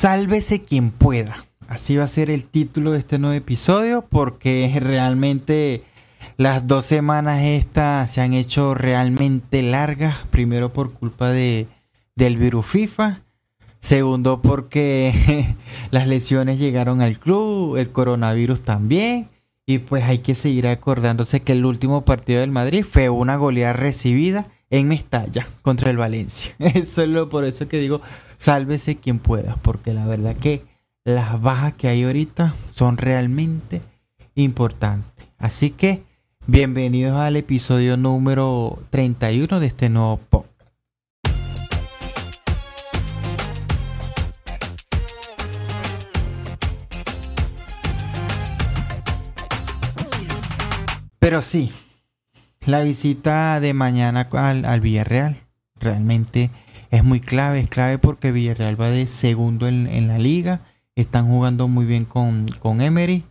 Sálvese quien pueda. Así va a ser el título de este nuevo episodio porque realmente las dos semanas estas se han hecho realmente largas. Primero por culpa de, del virus FIFA. Segundo porque las lesiones llegaron al club, el coronavirus también. Y pues hay que seguir acordándose que el último partido del Madrid fue una goleada recibida en Mestalla contra el Valencia. Eso es lo por eso que digo, sálvese quien pueda, porque la verdad que las bajas que hay ahorita son realmente importantes. Así que bienvenidos al episodio número 31 de este nuevo podcast. Pero sí, la visita de mañana al, Villarreal realmente es muy clave, es clave porque Villarreal va de segundo en, la liga, están jugando muy bien con, con, Emery,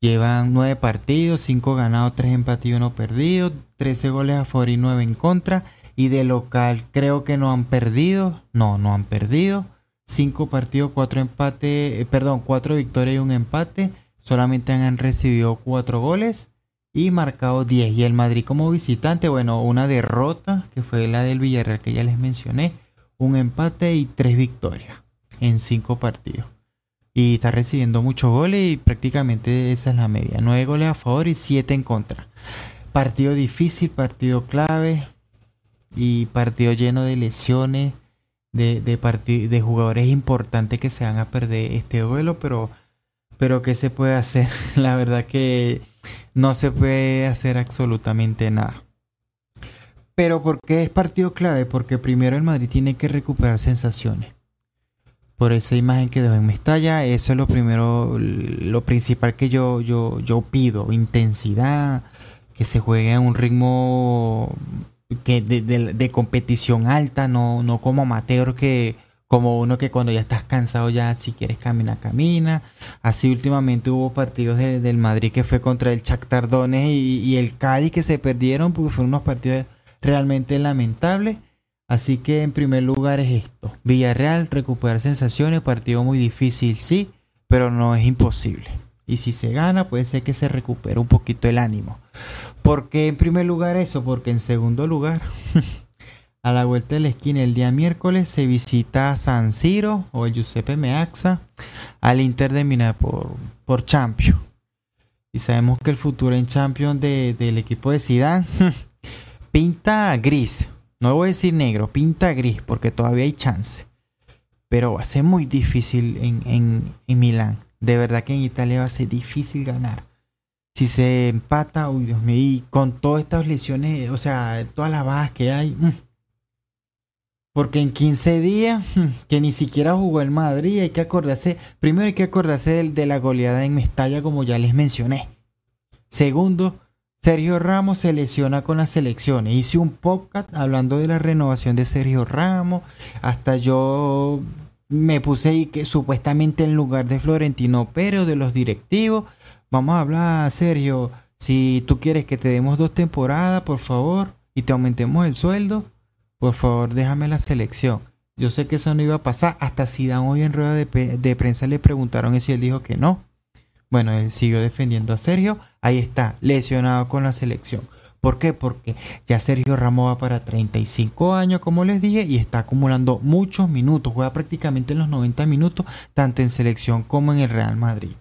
llevan nueve partidos, cinco ganados, tres empatidos uno perdido, trece goles a favor y nueve en contra, y de local creo que no han perdido, no, no han perdido, cinco partidos, cuatro empates, eh, perdón, cuatro victorias y un empate, solamente han recibido cuatro goles y marcado 10. Y el Madrid como visitante, bueno, una derrota que fue la del Villarreal que ya les mencioné, un empate y tres victorias en cinco partidos. Y está recibiendo muchos goles y prácticamente esa es la media. 9 goles a favor y 7 en contra. Partido difícil, partido clave y partido lleno de lesiones, de, de, de jugadores importantes que se van a perder este duelo, pero pero ¿qué se puede hacer? La verdad que no se puede hacer absolutamente nada. Pero ¿por qué es partido clave? Porque primero el Madrid tiene que recuperar sensaciones. Por esa imagen que dejó en Mestalla, eso es lo primero, lo principal que yo, yo, yo pido, intensidad, que se juegue a un ritmo que de, de competición alta, no, no como amateur que, como uno que cuando ya estás cansado ya si quieres caminar, camina. Así últimamente hubo partidos del Madrid que fue contra el Shakhtar y, y, el Cádiz que se perdieron porque fueron unos partidos realmente lamentables. Así que en primer lugar es esto. Villarreal, recuperar sensaciones, partido muy difícil, sí, pero no es imposible. Y si se gana, puede ser que se recupere un poquito el ánimo. ¿Por qué en primer lugar eso? Porque en segundo lugar A la vuelta de la esquina el día miércoles se visita San Siro o el Giuseppe Meazza al Inter de Milán por, por Champions. Y sabemos que el futuro en Champions del equipo de Zidane pinta gris. No voy a decir negro, pinta gris porque todavía hay chance. Pero va a ser muy difícil en, en, en Milán. De verdad que en Italia va a ser difícil ganar si se empata, uy Dios mío, y con todas estas lesiones, o sea, todas las bajas que hay, mm, porque en 15 días, que ni siquiera jugó el Madrid, hay que acordarse, primero hay que acordarse de, la goleada en Mestalla, como ya les mencioné. Segundo, Sergio Ramos se lesiona con las selecciones. Hice un podcast hablando de la renovación de Sergio Ramos. Hasta yo me puse que supuestamente en lugar de Florentino pero de los directivos. Vamos a hablar, Sergio. Si tú quieres que te demos dos temporadas, por favor, y te aumentemos el sueldo, por favor déjame la selección. Yo sé que eso no iba a pasar. Hasta Dan hoy en rueda de, prensa le preguntaron y si él dijo que no. Bueno, él siguió defendiendo a Sergio. Ahí está, lesionado con la selección. ¿Por qué? Porque ya Sergio Ramos va para 35 años, como les dije, y está acumulando muchos minutos. Juega prácticamente en los 90 minutos, tanto en selección como en el Real Madrid.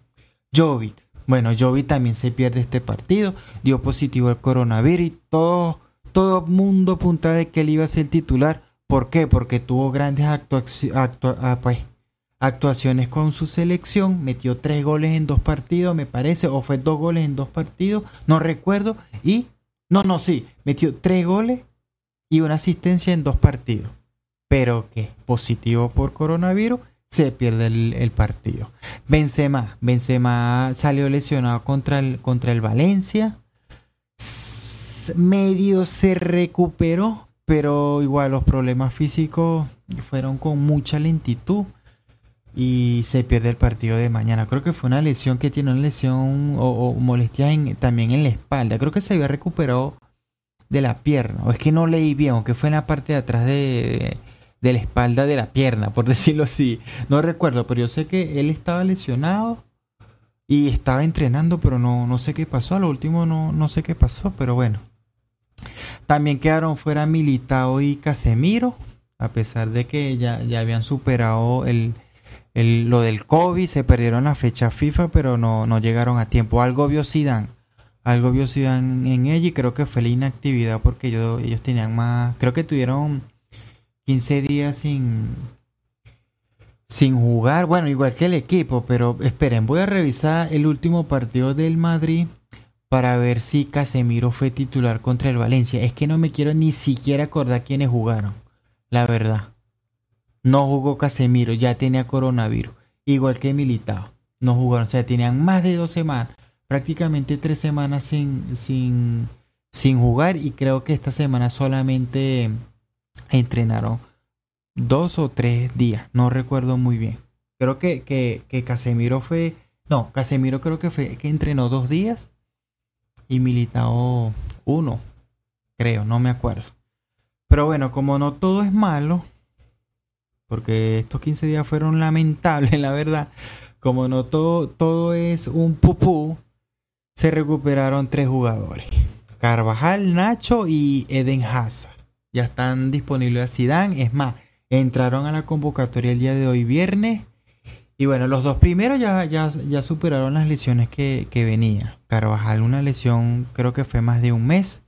Jovic. Bueno, Jovic también se pierde este partido. Dio positivo al coronavirus y todo todo mundo apuntaba de que él iba a ser titular. ¿Por qué? Porque tuvo grandes ah, pues, actuaciones con su selección, metió tres goles en dos partidos, me parece, o fue dos goles en dos partidos, no recuerdo, y no, no, sí, metió tres goles y una asistencia en dos partidos. Pero que positivo por coronavirus, se pierde el, el, partido. Benzema, Benzema salió lesionado contra el, contra el Valencia medio se recuperó, pero igual los problemas físicos fueron con mucha lentitud y se pierde el partido de mañana. Creo que fue una lesión que tiene una lesión o, molestia también en la espalda. Creo que se había recuperado de la pierna. O es que no leí bien, aunque fue en la parte de atrás de, de la espalda de la pierna, por decirlo así. No recuerdo, pero yo sé que él estaba lesionado y estaba entrenando, pero no, no sé qué pasó. A lo último no, no sé qué pasó, pero bueno. También quedaron fuera Militao y Casemiro, a pesar de que ya, ya habían superado el, el, lo del COVID, se perdieron la fecha FIFA, pero no, no llegaron a tiempo. Algo vio Zidane, algo vio Zidane en ella y creo que fue la inactividad porque ellos, ellos tenían más, creo que tuvieron 15 días sin, sin jugar, bueno, igual que el equipo, pero esperen, voy a revisar el último partido del Madrid para ver si Casemiro fue titular contra el Valencia. Es que no me quiero ni siquiera acordar quiénes jugaron, la verdad. No jugó Casemiro, ya tenía coronavirus, igual que Militao. No jugaron, o sea, tenían más de dos semanas, prácticamente tres semanas sin, sin, sin jugar y creo que esta semana solamente entrenaron dos o tres días, no recuerdo muy bien. Creo que, que, que Casemiro fue, no, Casemiro creo que fue que entrenó dos días y Militao uno, creo, no me acuerdo. Pero bueno, como no todo es malo, porque estos 15 días fueron lamentables, la verdad, como no todo, todo es un pupú, se recuperaron tres jugadores. Carvajal, Nacho y Eden Hazard. Ya están disponibles a Zidane. Es más, entraron a la convocatoria el día de hoy viernes y bueno, los dos primeros ya, ya, ya superaron las lesiones que, que venía. Carvajal una lesión creo que fue más de un mes.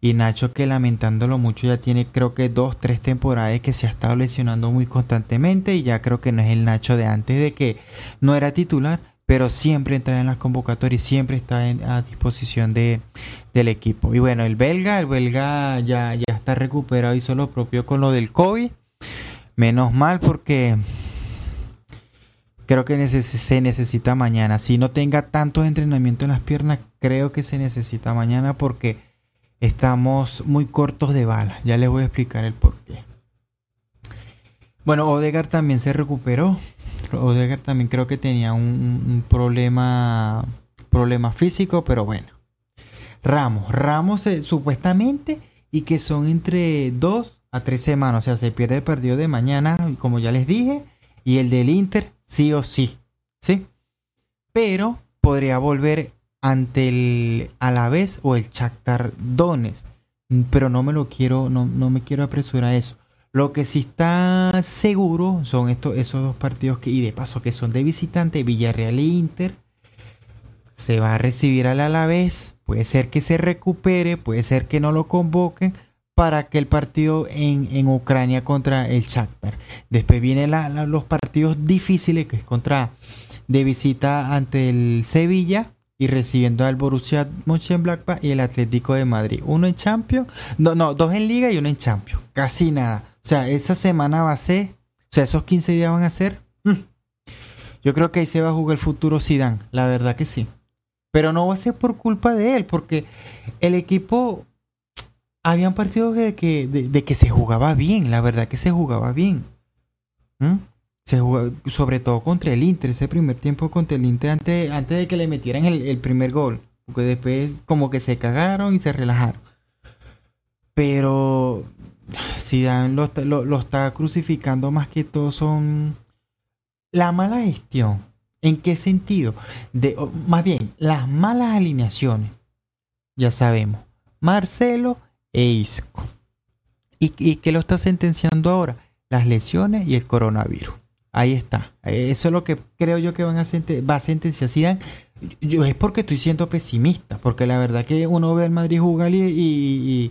Y Nacho que lamentándolo mucho ya tiene creo que dos, tres temporadas que se ha estado lesionando muy constantemente. Y ya creo que no es el Nacho de antes de que no era titular. Pero siempre entra en las convocatorias y siempre está a disposición de, del equipo. Y bueno, el belga, el belga ya, ya está recuperado, hizo lo propio con lo del COVID. Menos mal porque creo que se necesita mañana. Si no tenga tanto entrenamiento en las piernas, creo que se necesita mañana porque estamos muy cortos de balas. Ya les voy a explicar el porqué. Bueno, Odegar también se recuperó. Odegar también creo que tenía un, problema, problema físico, pero bueno. Ramos, Ramos eh, supuestamente y que son entre dos a tres semanas. O sea, se pierde el partido de mañana, como ya les dije, y el del Inter sí o sí, ¿sí? Pero podría volver ante el Alavés o el Shakhtar Donetsk, pero no me lo quiero, no, no me quiero apresurar a eso. Lo que sí está seguro son estos, esos dos partidos que, y de paso que son de visitante, Villarreal e Inter. Se va a recibir al Alavés, puede ser que se recupere, puede ser que no lo convoquen, para que el partido en, en Ucrania contra el Shakhtar. Después vienen los partidos difíciles, que es contra de visita ante el Sevilla y recibiendo al Borussia Mönchengladbach y el Atlético de Madrid. Uno en Champions, no, no, dos en Liga y uno en Champions. Casi nada. O sea, esa semana va a ser, o sea, esos 15 días van a ser. Mm. Yo creo que ahí se va a jugar el futuro Zidane, la verdad que sí. Pero no va a ser por culpa de él, porque el equipo habían partidos de que, de, que se jugaba bien, la verdad que se jugaba bien. ¿Mm? Se sobre todo contra el Inter, ese primer tiempo contra el Inter antes, antes de que le metieran el, primer gol. Porque después como que se cagaron y se relajaron. Pero si lo, lo, lo está crucificando más que todo son la mala gestión. ¿En qué sentido? De, más bien, las malas alineaciones. Ya sabemos. Marcelo e Isco. ¿Y, ¿Y qué lo está sentenciando ahora? Las lesiones y el coronavirus. Ahí está. Eso es lo que creo yo que van a va a sentenciar Yo, es porque estoy siendo pesimista, porque la verdad que uno ve al Madrid jugar y,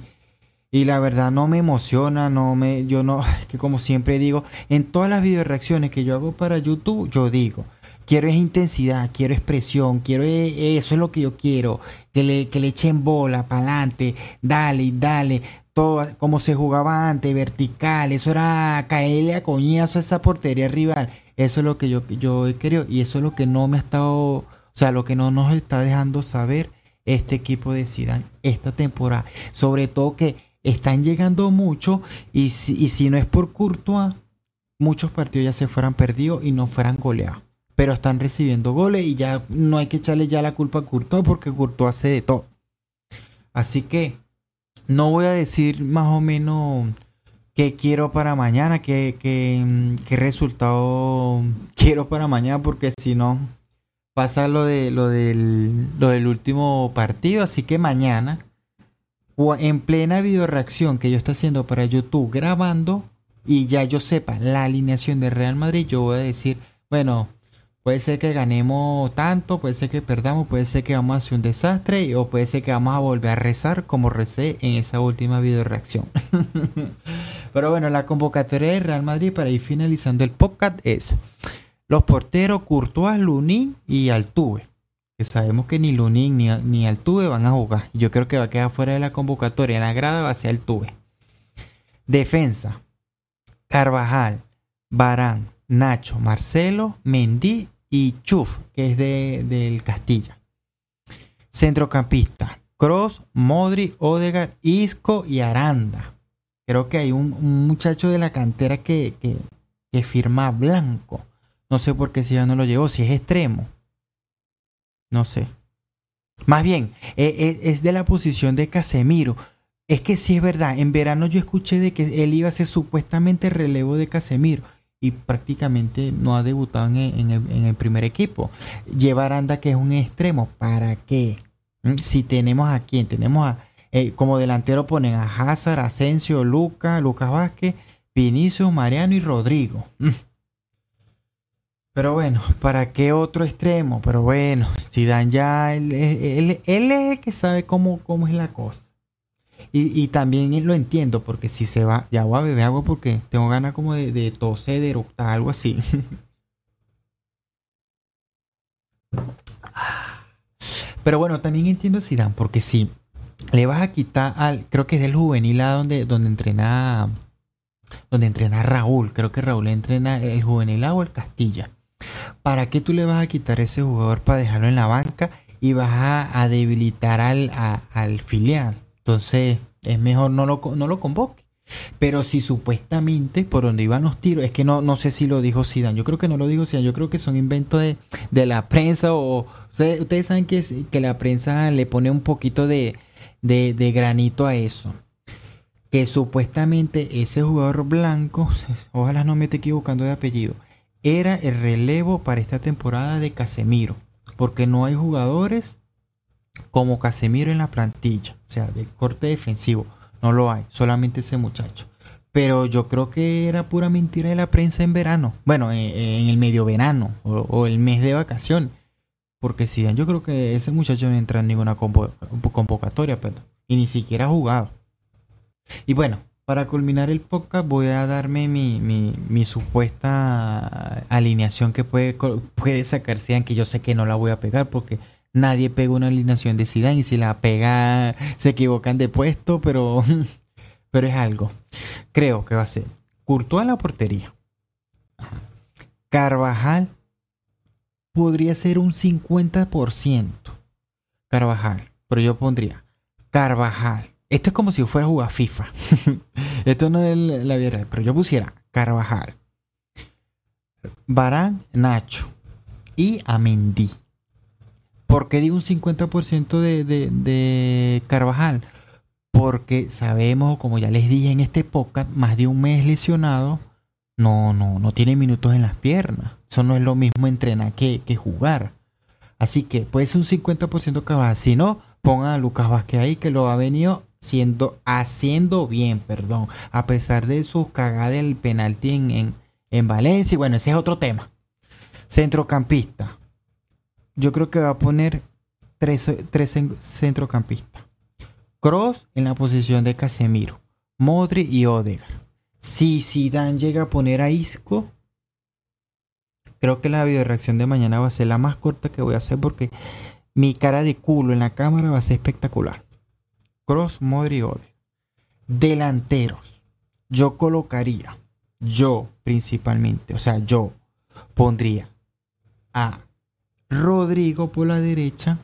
y, la verdad no me emociona, no me, yo no, que como siempre digo, en todas las video reacciones que yo hago para YouTube, yo digo, quiero es intensidad, quiero expresión, quiero eso es lo que yo quiero, que le, que le echen bola para adelante, dale, dale, todo como se jugaba antes, vertical, eso era caerle a coñazo a esa portería rival, eso es lo que yo, yo he querido y eso es lo que no me ha estado, o sea, lo que no nos está dejando saber este equipo de Zidane esta temporada, sobre todo que están llegando mucho y si, y si no es por Courtois, muchos partidos ya se fueran perdidos y no fueran goleados pero están recibiendo goles y ya no hay que echarle ya la culpa a Courtois porque Courtois hace de todo. Así que no voy a decir más o menos qué quiero para mañana, qué, qué, qué resultado quiero para mañana, porque si no pasa lo de lo del, lo del último partido, así que mañana en plena video reacción que yo estoy haciendo para YouTube grabando y ya yo sepa la alineación de Real Madrid, yo voy a decir, bueno, puede ser que ganemos tanto, puede ser que perdamos, puede ser que vamos a hacer un desastre o puede ser que vamos a volver a rezar como recé en esa última video reacción. Pero bueno, la convocatoria de Real Madrid para ir finalizando el podcast es los porteros Courtois, Lunin y Altuve que sabemos que ni Lunin ni, ni Altuve van a jugar. Yo creo que va a quedar fuera de la convocatoria. En la grada va a ser Altuve. Defensa. Carvajal, Barán, Nacho, Marcelo, Mendy y Chuf, que es de, del Castilla. Centrocampista. Cross, Modri, Odegar, Isco y Aranda. Creo que hay un, muchacho de la cantera que, que, firma blanco. No sé por qué si ya no lo llevó, si es extremo. No sé. Más bien, e, e, es de la posición de Casemiro. Es que sí es verdad, en verano yo escuché de que él iba a ser supuestamente relevo de Casemiro y prácticamente no ha debutado en el, primer equipo. Lleva Aranda que es un extremo, ¿para qué? ¿Mm? Si tenemos a quién, tenemos a, eh, como delantero ponen a Hazard, Asensio, Luca, Lucas Vázquez, Vinicius, Mariano y Rodrigo. ¿Mm? Pero bueno, ¿para qué otro extremo? Pero bueno, dan ya, él, él, él, es el que sabe cómo, cómo es la cosa. Y, y, también lo entiendo, porque si se va, ya voy a beber agua porque tengo ganas como de, toser, de eructar, algo así. Pero bueno, también entiendo si dan, porque si le vas a quitar al, creo que es del juvenil a donde, donde entrena, donde entrena Raúl, creo que Raúl entrena el juvenil A o el Castilla. ¿Para qué tú le vas a quitar ese jugador para dejarlo en la banca y vas a, debilitar al, al, filial? Entonces es mejor no lo, no lo convoque. Pero si supuestamente por donde iban los tiros, es que no, no sé si lo dijo Zidane, yo creo que no lo dijo Zidane, yo creo que son inventos de, de la prensa o ustedes, saben que, que la prensa le pone un poquito de, de, de granito a eso. Que supuestamente ese jugador blanco, ojalá no me esté equivocando de apellido, era el relevo para esta temporada de Casemiro, porque no hay jugadores como Casemiro en la plantilla, o sea, del corte defensivo, no lo hay, solamente ese muchacho. Pero yo creo que era pura mentira de la prensa en verano, bueno, en, el medio verano o, el mes de vacaciones, porque si yo creo que ese muchacho no entra en ninguna convocatoria, pero, y ni siquiera ha jugado. Y bueno, para culminar el podcast voy a darme mi, supuesta alineación que puede, puede sacar que yo sé que no la voy a pegar porque nadie pega una alineación de Zidane y si la pega se equivocan de puesto, pero, pero es algo. Creo que va a ser Courtois la portería. Carvajal podría ser un 50%. Carvajal, pero yo pondría Carvajal, esto es como si fuera a jugar FIFA. Esto no es la vida real, pero yo pusiera Carvajal, Barán, Nacho y Amendi. ¿Por qué digo un 50% de, de, de, Carvajal? Porque sabemos, como ya les dije en este podcast, más de un mes lesionado, no, no, no tiene minutos en las piernas. Eso no es lo mismo entrenar que, que jugar. Así que puede ser un 50% Carvajal. Si no, pongan a Lucas Vázquez ahí que lo ha venido siendo, haciendo bien, perdón, a pesar de su cagada del penalti en, en, Valencia. Bueno, ese es otro tema. Centrocampista. Yo creo que va a poner tres, tres centrocampistas. Cross en la posición de Casemiro. Modri y Odegar. Si Zidane llega a poner a Isco, creo que la video reacción de mañana va a ser la más corta que voy a hacer porque mi cara de culo en la cámara va a ser espectacular. Cross, Modri, Delanteros. Yo colocaría, yo principalmente, o sea, yo pondría a Rodrigo por la derecha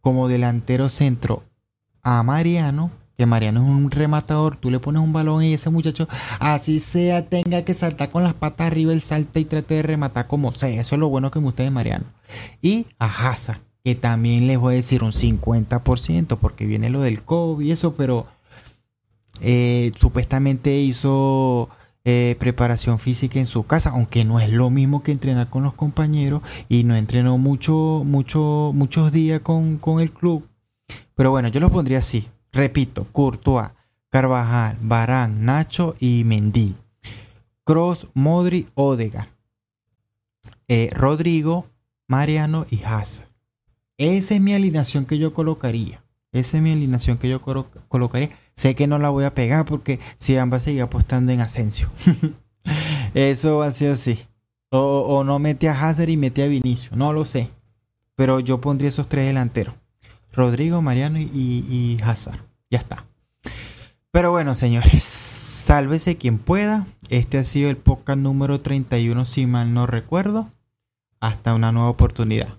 como delantero centro a Mariano, que Mariano es un rematador, tú le pones un balón y ese muchacho, así sea, tenga que saltar con las patas arriba, él salta y trate de rematar como sea. Eso es lo bueno que me gusta de Mariano. Y a Hazard, que también les voy a decir un 50%, porque viene lo del COVID y eso, pero Eh, supuestamente hizo eh, preparación física en su casa, aunque no es lo mismo que entrenar con los compañeros y no entrenó mucho, mucho, muchos días con, con el club. Pero bueno, yo los pondría así. Repito, Courtois, Carvajal, Barán, Nacho y Mendy. Cross, Modri, Odegaard. Eh, Rodrigo, Mariano y Hazard. Esa es mi alineación que yo colocaría. Esa es mi alineación que yo colocaría. Sé que no la voy a pegar porque si ambas seguir apostando en Asensio. Eso va a ser así. O, no mete a Hazard y mete a Vinicio. No lo sé. Pero yo pondría esos tres delanteros. Rodrigo, Mariano y, y Hazard. Ya está. Pero bueno, señores, sálvese quien pueda. Este ha sido el podcast número 31, si mal no recuerdo. Hasta una nueva oportunidad.